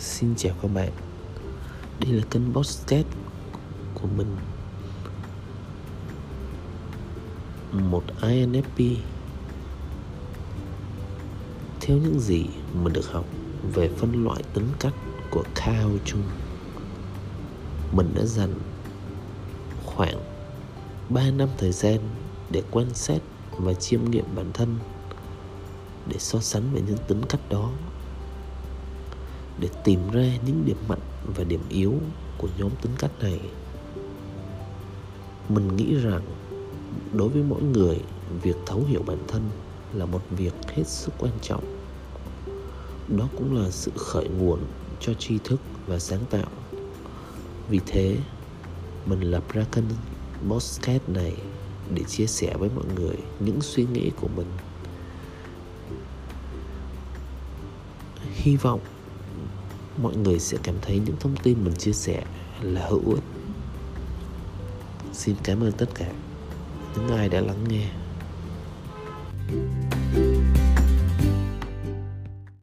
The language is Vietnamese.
Xin chào các bạn. Đây là kênh podcast của mình. Một INFP Theo những gì mình được học về phân loại tính cách của Cao Jung, Mình đã dành khoảng 3 năm thời gian để quan sát và chiêm nghiệm bản thân để so sánh về những tính cách đó để tìm ra những điểm mạnh và điểm yếu của nhóm tính cách này. Mình nghĩ rằng đối với mỗi người, việc thấu hiểu bản thân là một việc hết sức quan trọng. Đó cũng là sự khởi nguồn cho tri thức và sáng tạo. Vì thế, mình lập ra kênh podcast này để chia sẻ với mọi người những suy nghĩ của mình. Hy vọng mọi người sẽ cảm thấy những thông tin mình chia sẻ là hữu ích. Xin cảm ơn tất cả. Những ai đã lắng nghe.